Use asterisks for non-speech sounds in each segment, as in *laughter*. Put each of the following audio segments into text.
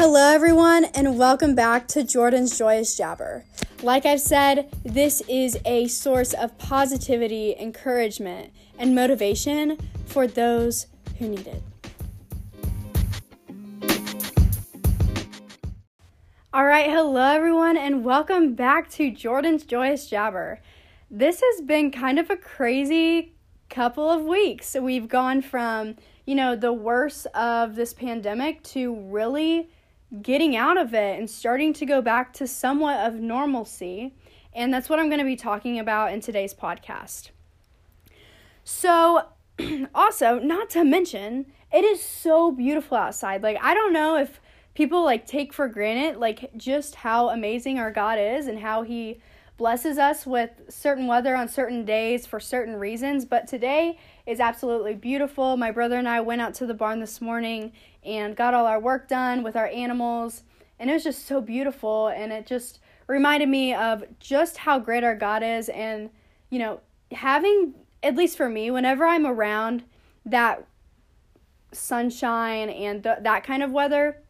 Hello, everyone, and welcome back to Jordan's Joyous Jabber. Like I've said, this is a source of positivity, encouragement, and motivation for those who need it. All right, hello, everyone, and welcome back to Jordan's Joyous Jabber. This has been kind of a crazy couple of weeks. We've gone from, you know, the worst of this pandemic to really getting out of it and starting to go back to somewhat of normalcy. And that's what I'm going to be talking about in today's podcast. So, *clears throat* also, not to mention, it is so beautiful outside. Like, I don't know if people like take for granted like just how amazing our God is and how he blesses us with certain weather on certain days for certain reasons, but today is absolutely beautiful. My brother and I went out to the barn this morning and got all our work done with our animals, and it was just so beautiful and it just reminded me of just how great our God is and you know, having at least for me whenever I'm around that sunshine and th- that kind of weather,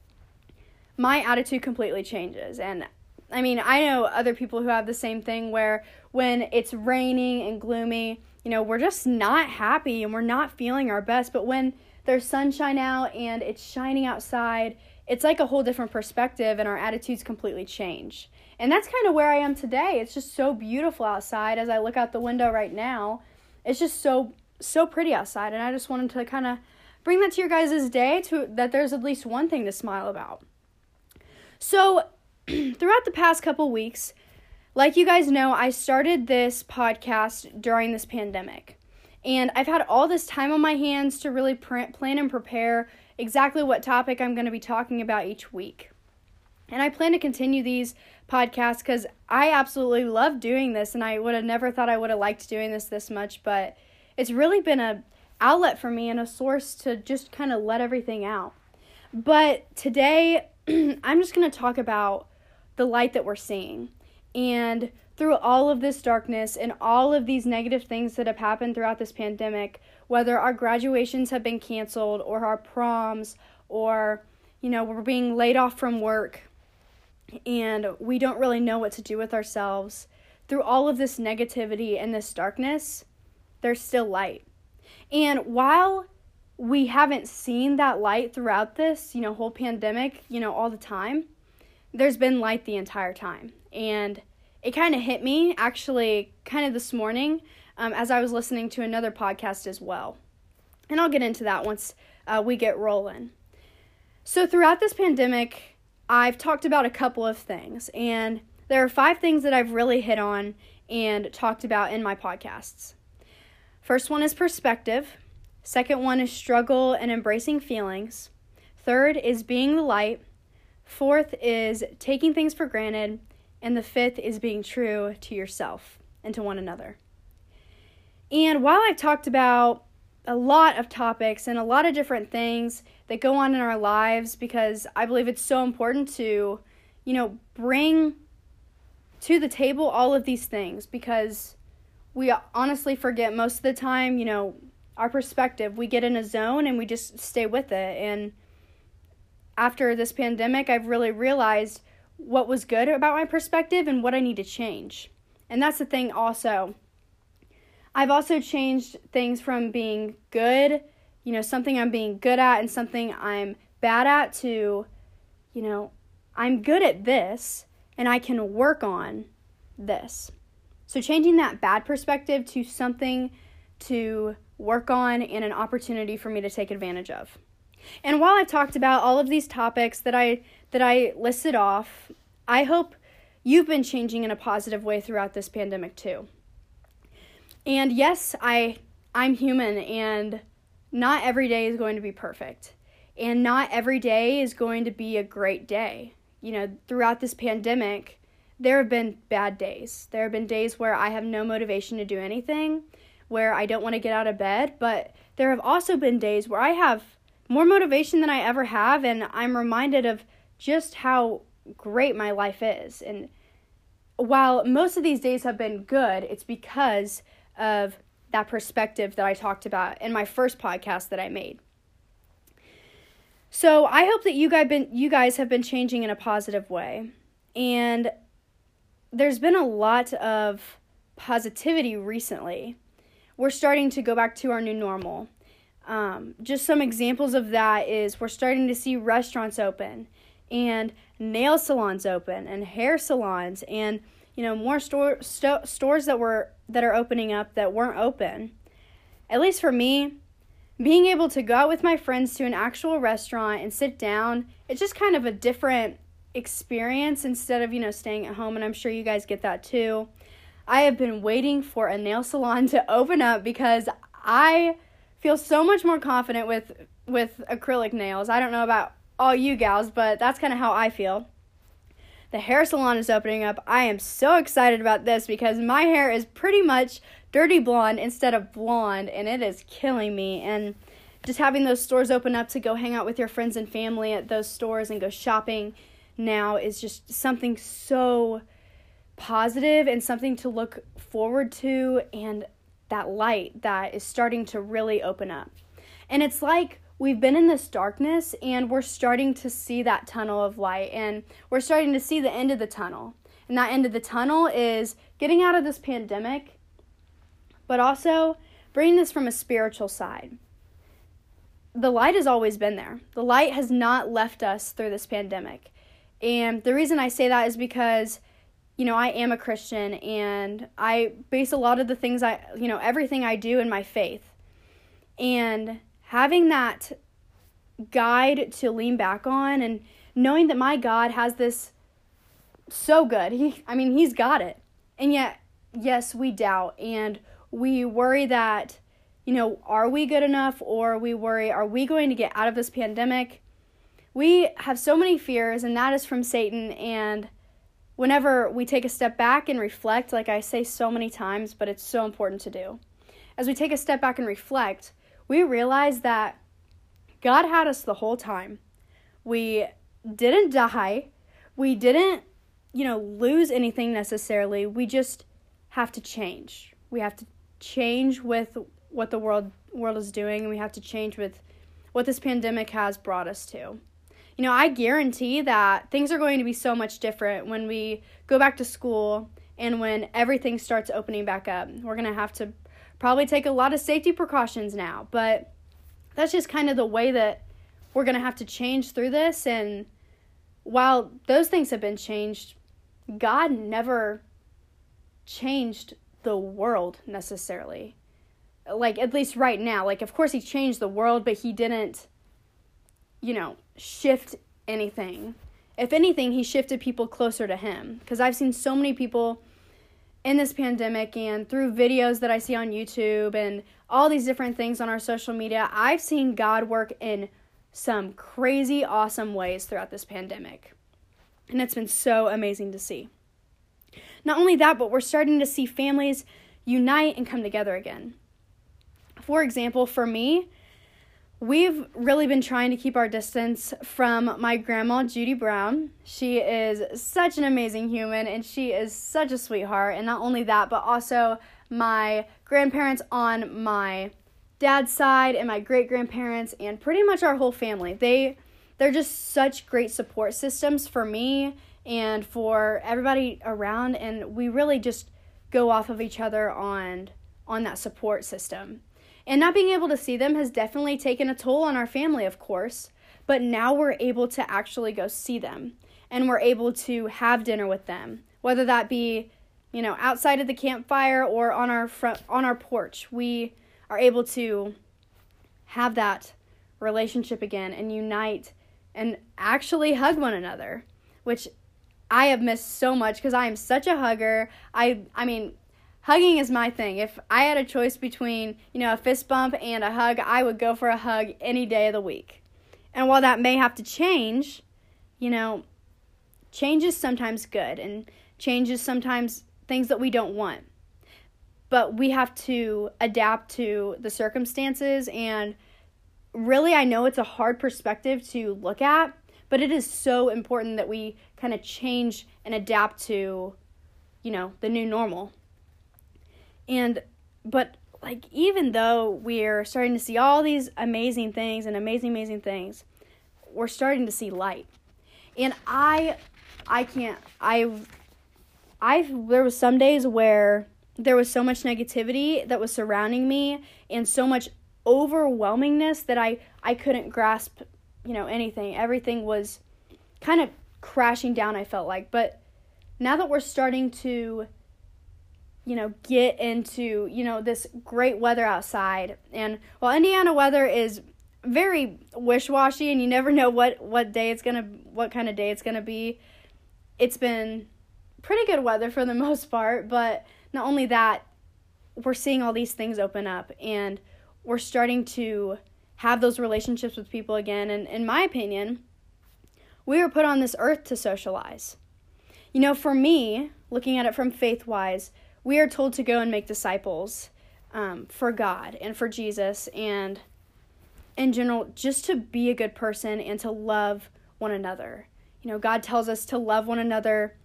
my attitude completely changes and I mean, I know other people who have the same thing where when it's raining and gloomy, you know, we're just not happy and we're not feeling our best. But when there's sunshine out and it's shining outside, it's like a whole different perspective and our attitudes completely change. And that's kind of where I am today. It's just so beautiful outside as I look out the window right now. It's just so so pretty outside and I just wanted to kind of bring that to your guys' day to that there's at least one thing to smile about. So, *clears throat* throughout the past couple weeks, like you guys know, I started this podcast during this pandemic. And I've had all this time on my hands to really plan and prepare exactly what topic I'm going to be talking about each week. And I plan to continue these podcasts because I absolutely love doing this, and I would have never thought I would have liked doing this this much, but it's really been a outlet for me and a source to just kind of let everything out. But today, *clears throat* I'm just going to talk about the light that we're seeing. And through all of this darkness and all of these negative things that have happened throughout this pandemic, whether our graduations have been canceled or our proms or, you know, we're being laid off from work and we don't really know what to do with ourselves, through all of this negativity and this darkness, there's still light. And while we haven't seen that light throughout this, you know, whole pandemic, you know, all the time, there's been light the entire time. And it kind of hit me actually kind of this morning um, as I was listening to another podcast as well. And I'll get into that once uh, we get rolling. So, throughout this pandemic, I've talked about a couple of things, and there are five things that I've really hit on and talked about in my podcasts. First one is perspective. Second one is struggle and embracing feelings. Third is being the light. Fourth is taking things for granted. And the fifth is being true to yourself and to one another. And while I've talked about a lot of topics and a lot of different things that go on in our lives, because I believe it's so important to, you know, bring to the table all of these things because we honestly forget most of the time, you know, our perspective. We get in a zone and we just stay with it. And after this pandemic, I've really realized what was good about my perspective and what I need to change. And that's the thing, also. I've also changed things from being good, you know, something I'm being good at and something I'm bad at to, you know, I'm good at this and I can work on this. So, changing that bad perspective to something to work on and an opportunity for me to take advantage of. And while I've talked about all of these topics that I that I listed off, I hope you've been changing in a positive way throughout this pandemic too. And yes, I I'm human and not every day is going to be perfect. And not every day is going to be a great day. You know, throughout this pandemic, there have been bad days. There have been days where I have no motivation to do anything, where I don't want to get out of bed, but there have also been days where I have more motivation than I ever have, and I'm reminded of just how great my life is. And while most of these days have been good, it's because of that perspective that I talked about in my first podcast that I made. So I hope that you guys been you guys have been changing in a positive way. And there's been a lot of positivity recently. We're starting to go back to our new normal. Um, just some examples of that is we're starting to see restaurants open and nail salons open and hair salons and you know more store sto- stores that were that are opening up that weren't open. At least for me, being able to go out with my friends to an actual restaurant and sit down, it's just kind of a different experience instead of, you know, staying at home and I'm sure you guys get that too. I have been waiting for a nail salon *laughs* to open up because I feel so much more confident with with acrylic nails. I don't know about all you gals, but that's kind of how I feel. The hair salon is opening up. I am so excited about this because my hair is pretty much dirty blonde instead of blonde, and it is killing me. And just having those stores open up to go hang out with your friends and family at those stores and go shopping now is just something so positive and something to look forward to and that light that is starting to really open up. And it's like we've been in this darkness and we're starting to see that tunnel of light and we're starting to see the end of the tunnel. And that end of the tunnel is getting out of this pandemic, but also bringing this from a spiritual side. The light has always been there. The light has not left us through this pandemic. And the reason I say that is because you know, I am a Christian and I base a lot of the things I, you know, everything I do in my faith. And having that guide to lean back on and knowing that my God has this so good. *laughs* He I mean, he's got it. And yet, yes, we doubt and we worry that you know, are we good enough or we worry are we going to get out of this pandemic? We have so many fears and that is from Satan and whenever we take a step back and reflect, like I say so many times, but it's so important to do. As we take a step back and reflect, we realize that God had us the whole time. We didn't die. We didn't, you know, lose anything necessarily. We just have to change. We have to change with what the world world is doing and we have to change with what this pandemic has brought us to you know, I guarantee that things are going to be so much different when we go back to school and when everything starts opening back up. We're going to have to probably take a lot of safety precautions now, but that's just kind of the way that we're going to have to change through this. And while those things have been changed, God never changed the world necessarily. Like, at least right now. Like, of course, He changed the world, but He didn't you know, shift anything. If anything, he shifted people closer to him. Because I've seen so many people in this pandemic and through videos that I see on YouTube and all these different things on our social media, I've seen God work in some crazy, awesome ways throughout this pandemic. And it's been so amazing to see. Not only that, but we're starting to see families unite and come together again. For example, for me, We've really been trying to keep our distance from my grandma, Judy Brown. She is such an amazing human and she is such a sweetheart. And not only that, but also my grandparents on my dad's side and my great grandparents and pretty much our whole family. They they're just such great support systems for me and for everybody around and we really just go off of each other on on that support system. And not being able to see them has definitely taken a toll on our family, of course, but now we're able to actually go see them and we're able to have dinner with them, whether that be, you know, outside of the campfire or on our front on our porch. We are able to have that relationship again and unite and actually hug one another, which I have missed so much because I am such a hugger. I I mean, hugging is my thing. If I had a choice between, you know, a fist bump and a hug, I would go for a hug any day of the week. And while that may have to change, you know, change is sometimes good and change is sometimes things that we don't want. But we have to adapt to the circumstances and really I know it's a hard perspective to look at, but it is so important that we kind of change and adapt to, you know, the new normal. And but like even though we're starting to see all these amazing things and amazing amazing things, we're starting to see light. And I I can't I I there was some days where there was so much negativity that was surrounding me and so much overwhelmingness that I I couldn't grasp, you know, anything. Everything was kind of crashing down I felt like. But now that we're starting to you know, get into, you know, this great weather outside. And while Indiana weather is very wish-washy and you never know what what day it's going to what kind of day it's going to be, it's been pretty good weather for the *laughs* most part, but not only that, we're seeing all these things open up and we're starting to have those relationships with people again and in my opinion, we were put on this earth to socialize. You know, for me, looking at it from faith wise, we are told to go and make disciples um, for God and for Jesus and in general, just to be a good person and to love one another. You know, God tells us to love one another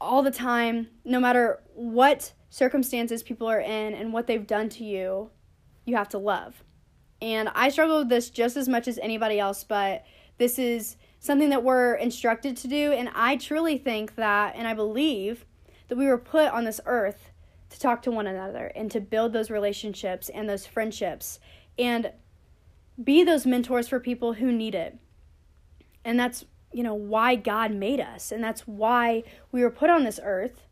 all the time, no matter what circumstances people are in and what they've done to you, you have to love. And I struggle with this just as much as anybody else, but this is something that we're instructed to do. And I truly think that, and I believe that we were put on this earth to talk to one another and to build those relationships and those friendships and be those mentors for people who need it. And that's, you know, why God made us. And that's why we were put on this earth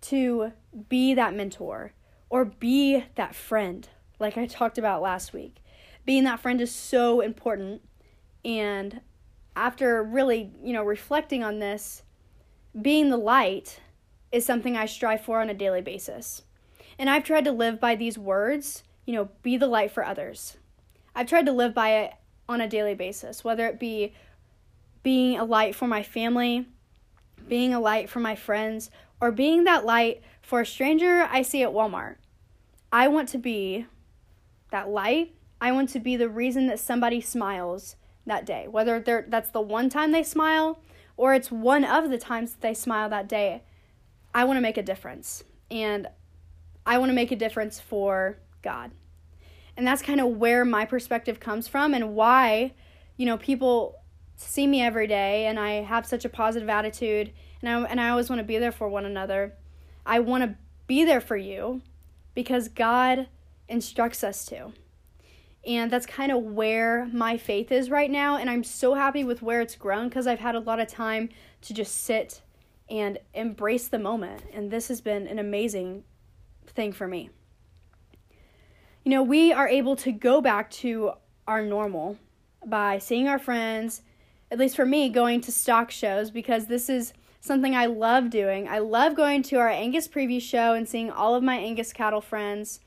to be that mentor or be that friend, like I talked about last week. Being that friend is so important. And after really, you know, reflecting on this, being the light is something I strive for on a daily basis. And I've tried to live by these words, you know, be the light for others. I've tried to live by it on a daily basis, whether it be being a light for my family, being a light for my friends, or being that light for a stranger I see at Walmart. I want to be that light. I want to be the reason that somebody smiles that day, whether that's the one time they smile or it's one of the times that they smile that day. I want to make a difference. And I want to make a difference for God. And that's kind of where my perspective comes from and why, you know, people see me every day and I have such a positive attitude and I, and I always want to be there for one another. I want to be there for you because God instructs us to. And that's kind of where my faith is right now. And I'm so happy with where it's grown because I've had a lot of time to just sit and embrace the moment. And this has been an amazing thing for me. You know, we are able to go back to our normal by seeing our friends, at least for me, going to stock shows because this is something I love doing. I love going to our Angus preview show and seeing all of my Angus cattle friends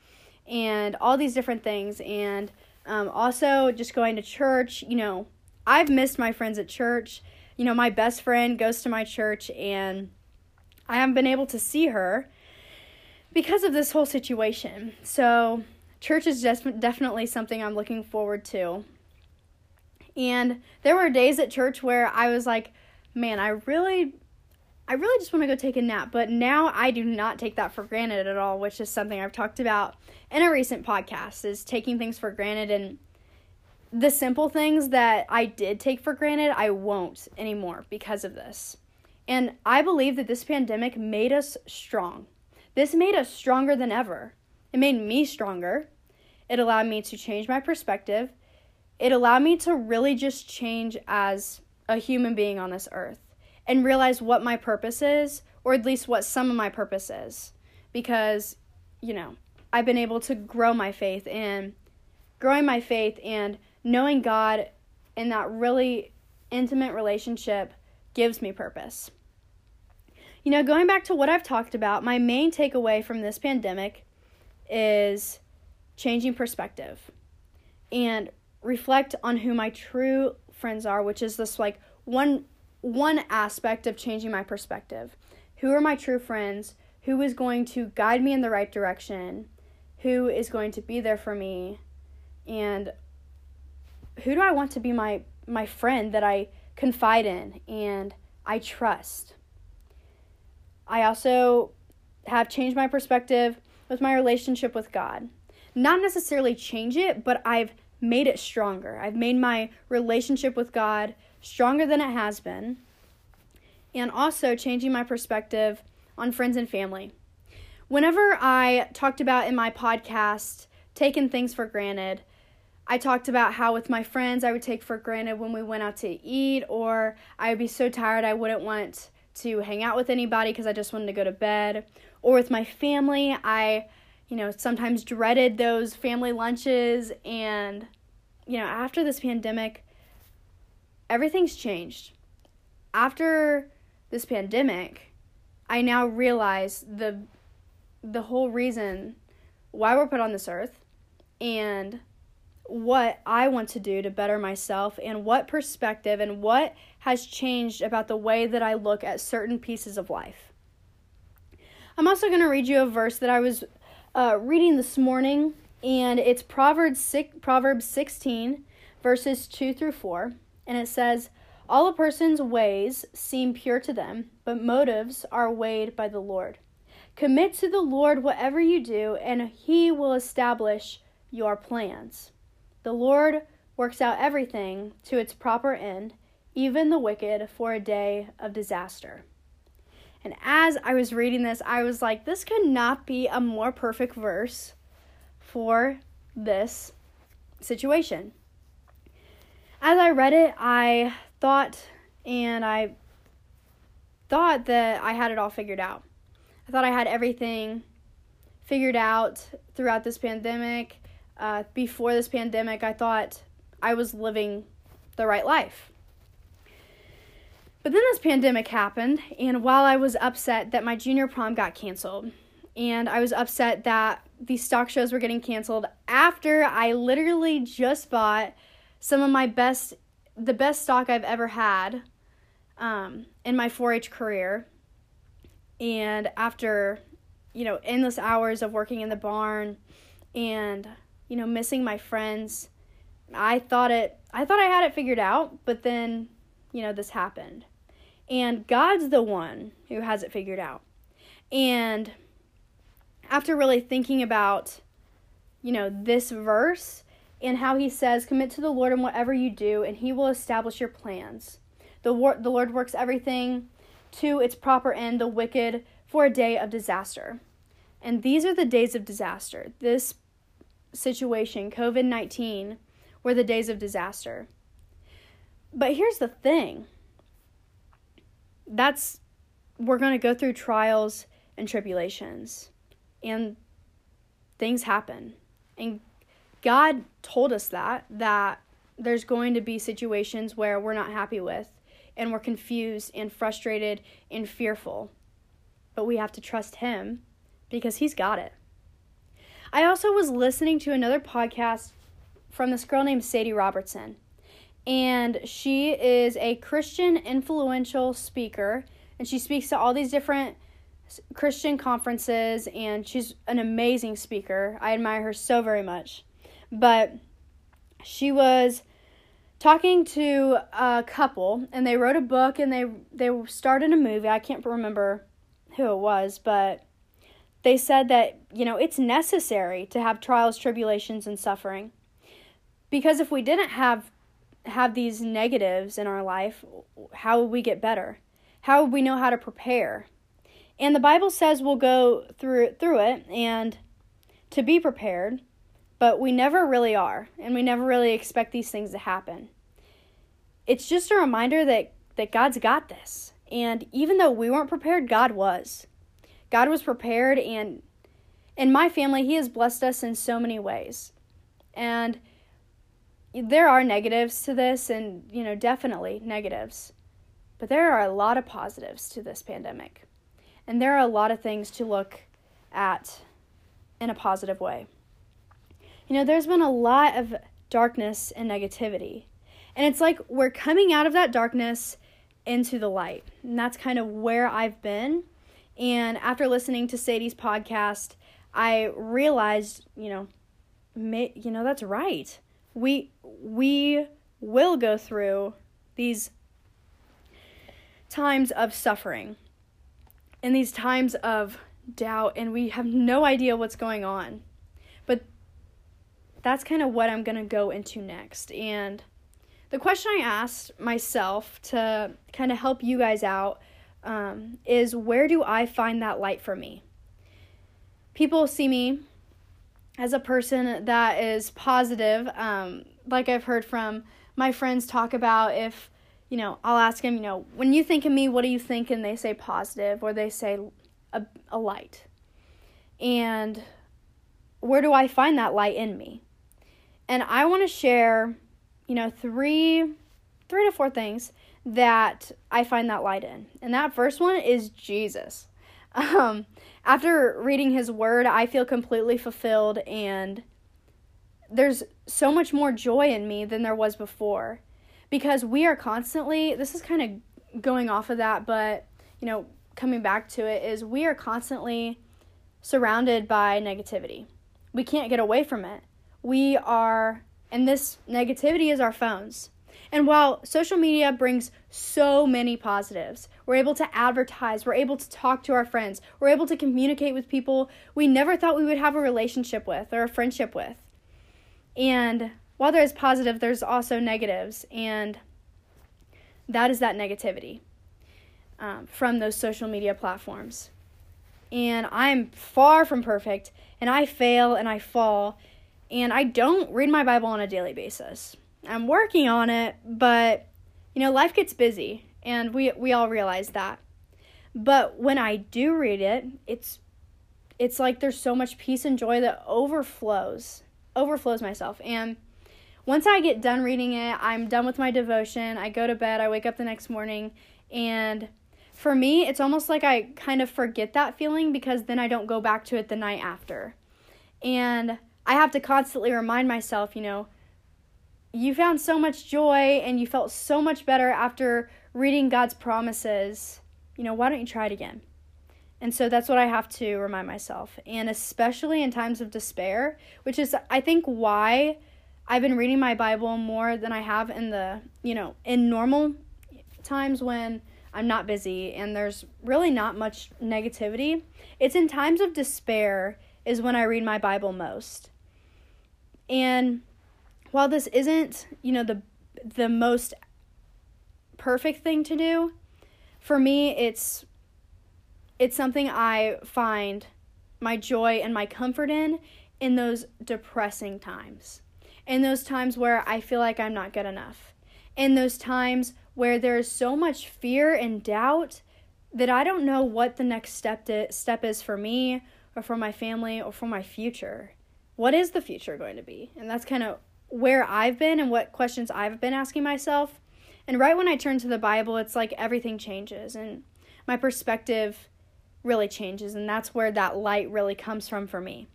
and all these different things. And um, also just going to church. You know, I've missed my friends at church you know, my best friend goes to my church and I haven't been able to see her because of this whole situation. So, church is just definitely something I'm looking forward to. And there were days at church where I was like, man, I really I really just want to go take a nap, but now I do not take that for granted at all, which is something I've talked about in a recent podcast is taking things for granted and the simple things that I did take for granted, I won't anymore because of this. And I believe that this pandemic made us strong. This made us stronger than ever. It made me stronger. It allowed me to change my perspective. It allowed me to really just change as a human being on this earth and realize what my purpose is, or at least what some of my purpose is. Because, you know, I've been able to grow my faith and growing my faith and knowing God in that really intimate relationship gives me purpose. You know, going back to what I've talked about, my main takeaway from this pandemic is changing perspective and reflect on who my true friends are, which is this like one one aspect of changing my perspective. Who are my true friends? Who is going to guide me in the right direction? Who is going to be there for me? And who do I want to be my my friend that I confide in and I trust. I also have changed my perspective with my relationship with God. Not necessarily change it, but I've made it stronger. I've made my relationship with God stronger than it has been. And also changing my perspective on friends and family. Whenever I talked about in my podcast taking things for granted, I talked about how with my friends I would take for granted when we went out to eat, or I would be so tired I wouldn't want to hang out with anybody because I just wanted to go to bed. Or with my family, I, you know, sometimes dreaded those family lunches. And, you know, after this pandemic, everything's changed. After this pandemic, I now realize the the whole reason why we're put on this earth and what I want to do to better myself and what perspective and what has changed about the way that I look at certain pieces of life. I'm also going to read you a verse that I was uh, reading this morning, and it's Proverbs, six, Proverbs 16, verses 2 through 4, and it says, All a person's ways seem pure to them, but motives are weighed by the Lord. Commit to the Lord whatever you do, and he will establish your plans. The Lord works out everything to its proper end, even the wicked for a day of disaster. And as I was reading this, I was like, this could not be a more perfect verse for this situation. As I read it, I thought and I thought that I had it all figured out. I thought I had everything figured out throughout this pandemic uh, before this pandemic, I thought I was living the right life. But then this pandemic happened, and while I was upset that my junior prom got canceled, and I was upset that these stock shows were getting canceled after I literally just bought some of my best, the best stock I've ever had um, in my 4 H career. And after, you know, endless hours of working in the barn and you know, missing my friends. I thought it I thought I had it figured out, but then, you know, this happened. And God's the one who has it figured out. And after really thinking about, you know, this verse and how he says, commit to the Lord in whatever you do, and he will establish your plans. The, war- the Lord works everything to its proper end, the wicked for a day of disaster. And these are the days of disaster. This situation, COVID 19, were the days of disaster. But here's the thing that's, we're going to go through trials and tribulations, and things happen. And God told us that, that there's going to be situations where we're not happy with, and we're confused and frustrated and fearful. But we have to trust Him because He's got it. I also was listening to another podcast from this girl named Sadie Robertson. And she is a Christian influential speaker. And she speaks to all these different Christian conferences. And she's an amazing speaker. I admire her so very much. But she was talking to a couple and they wrote a book and they they started a movie. I can't remember who it was, but they said that, you know, it's necessary to have trials, tribulations, and suffering. Because if we didn't have have these negatives in our life, how would we get better? How would we know how to prepare? And the Bible says we'll go through through it and to be prepared, but we never really are, and we never really expect these things to happen. It's just a reminder that that God's got this. And even though we weren't prepared, God was. God was prepared, and in my family, He has blessed us in so many ways. And there are negatives to this, and, you know, definitely negatives. But there are a lot of positives to this pandemic. And there are a lot of things to look at in a positive way. You know, there's been a lot of darkness and negativity. And it's like we're coming out of that darkness into the light. And that's kind of where I've been. And after listening to Sadie's podcast, I realized, you know, may, you know that's right. We we will go through these times of suffering and these times of doubt and we have no idea what's going on. But that's kind of what I'm going to go into next. And the question I asked myself to kind of help you guys out um, is where do I find that light for me? People see me as a person that is positive, um, like I've heard from my friends talk about if you know i'll ask them you know when you think of me what do you think? And they say positive or they say a, a light. And where do i find that light in me? And i want to share you know three three to four things that i find that light in. And that first one is jesus. *laughs* Um, after reading his word i feel completely fulfilled and there's so much more joy in me than there was before. Because we are constantly this is kind of going off of that but you know coming back to it is we are constantly surrounded by negativity. We can't get away from it. We are and this negativity is our phones and while social media brings so many positives, we're able to advertise, we're able to talk to our friends, we're able to communicate with people we never thought we would have a relationship with or a friendship with. And while there's positive, there's also negatives, and that is that negativity um, from those social media platforms. And I'm far from perfect, and I fail and I fall, and I don't read my Bible on a daily basis. I'm working on it, but you know, life gets busy, and we we all realize that. But when I do read it, it's it's like there's so much peace and joy that overflows overflows myself. And once I get done reading it, I'm done with my devotion. I go to bed, I wake up the next morning, and for me, it's almost like I kind of forget that feeling because then I don't go back to it the night after. And I have to constantly remind myself, you know, you found so much joy and you felt so much better after reading God's promises. You know, why don't you try it again? And so that's what I have to remind myself. And especially in times of despair, which is, I think, why I've been reading my Bible more than I have in the, you know, in normal times when I'm not busy and there's really not much negativity. It's in times of despair is when I read my Bible most. And while this isn't, you know, the the most perfect thing to do, for me it's it's something I find my joy and my comfort in in those depressing times. In those times where I feel like I'm not good enough. In those times where there's so much fear and doubt that I don't know what the next step to, step is for me or for my family or for my future. What is the future going to be? And that's kind of where I've been and what questions I've been asking myself. And right when I turn to the Bible, it's like everything changes and my perspective really changes, and that's where that light really comes from for me.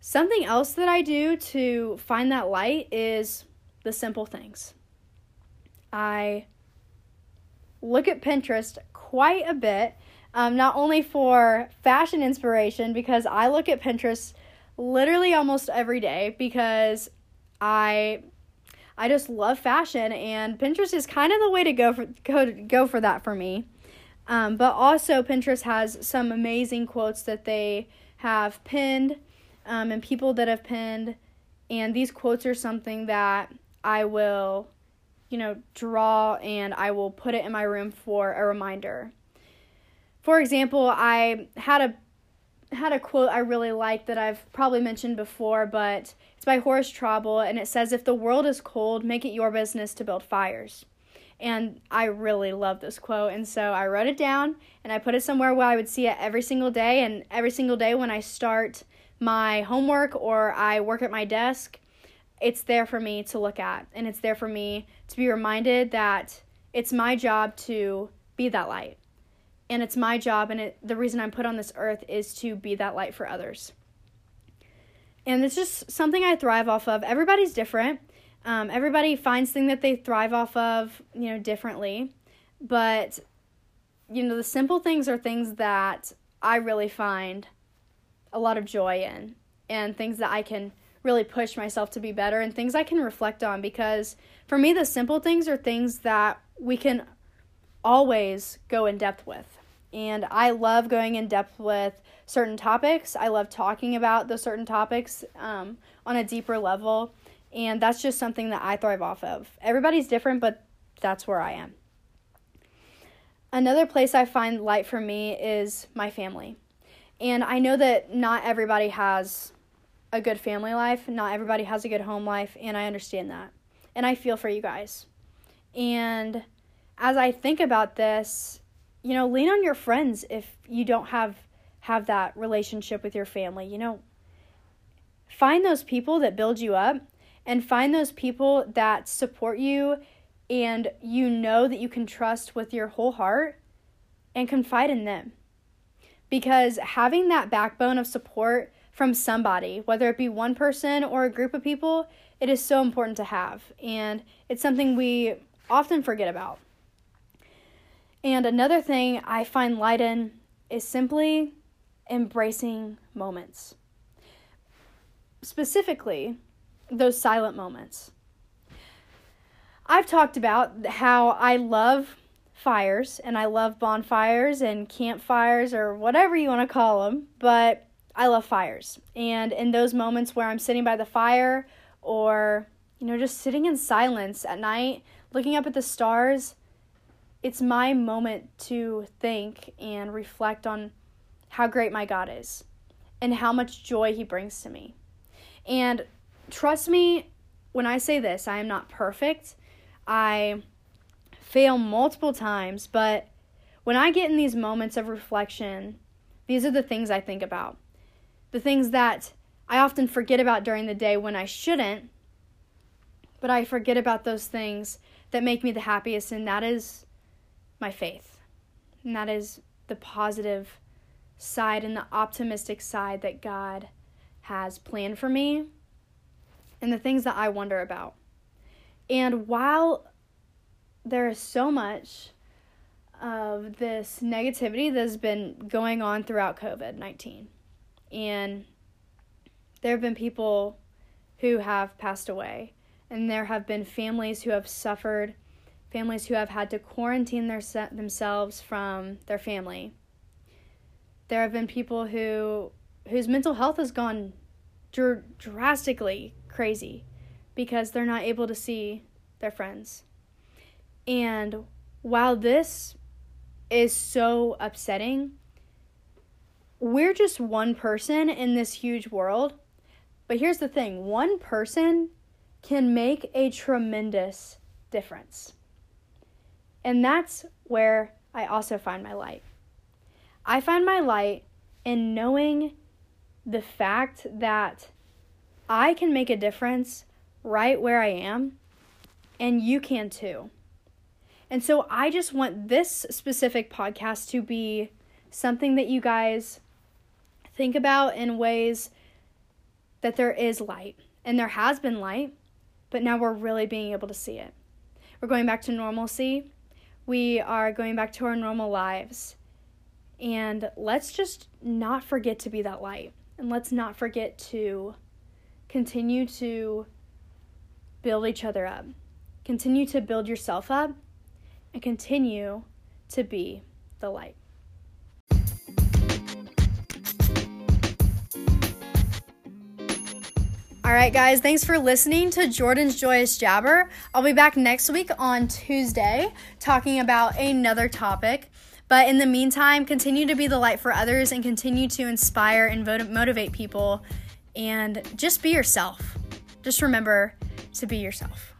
Something else that I do to find that light is the simple things. I look at Pinterest quite a bit, um, not only for fashion inspiration, because I look at Pinterest literally almost every day because I I just love fashion and Pinterest is kind of the way to go for go go for that for me. Um, but also, Pinterest has some amazing quotes that they have pinned um, and people that have pinned. And these quotes are something that I will, you know, draw and I will put it in my room for a reminder. For example, I had a had a quote I really like that I've probably mentioned before, but it's by Horace Traubel, and it says, If the world is cold, make it your business to build fires. And I really love this quote. And so I wrote it down and I put it somewhere where I would see it every single day. And every single day when I start my homework or I work at my desk, it's there for me to look at. And it's there for me to be reminded that it's my job to be that light. And it's my job, and it, the reason I'm put on this earth is to be that light for others. And it's just something I thrive off of. Everybody's different. Um, everybody finds things that they thrive off of, you know, differently. But, you know, the simple things are things that I really find a lot of joy in and things that I can really push myself to be better and things I can reflect on because for me, the simple things are things that we can always go in depth with. And I love going in depth with certain topics. I love talking about those certain topics um, on a deeper level. And that's just something that I thrive off of. Everybody's different, but that's where I am. Another place I find light for me is my family. And I know that not everybody has a good family life, not everybody has a good home life, and I understand that. And I feel for you guys. And as I think about this, you know, lean on your friends if you don't have have that relationship with your family. You know, find those people that build you up and find those people that support you and you know that you can trust with your whole heart and confide in them. Because having that backbone of support from somebody, whether it be one person or a group of people, it is so important to have. And it's something we often forget about. And another thing I find light in is simply embracing moments. Specifically, those silent moments. I've talked about how I love fires and I love bonfires and campfires or whatever you want to call them, but I love fires. And in those moments where I'm sitting by the fire or, you know, just sitting in silence at night, looking up at the stars, it's my moment to think and reflect on how great my God is and how much joy He brings to me. And trust me when I say this, I am not perfect. I fail multiple times, but when I get in these moments of reflection, these are the things I think about. The things that I often forget about during the day when I shouldn't, but I forget about those things that make me the happiest, and that is my faith. And that is the positive side and the optimistic side that God has planned for me and the things that I wonder about. And while there is so much of this negativity that has been going on throughout COVID 19, and there have been people who have passed away, and there have been families who have suffered, families who have had to quarantine their, themselves from their family. There have been people who whose mental health has gone dr- drastically crazy because they're not able to see their friends. And while this is so upsetting, we're just one person in this huge world. But here's the thing one person can make a tremendous difference. And that's where I also find my light. I find my light in knowing the fact that I can make a difference right where I am, and you can too. And so I just want this specific podcast to be something that you guys think about in ways that there is light. And there has been light, but now we're really being able to see it. We're going back to normalcy. We are going back to our normal lives. And let's just not forget to be that light. And let's not forget to continue to build each other up. Continue to build yourself up and continue to be the light. All right, guys, thanks for listening to Jordan's Joyous Jabber. I'll be back next week on Tuesday talking about another topic. But in the meantime, continue to be the light for others and continue to inspire and motivate people and just be yourself. Just remember to be yourself.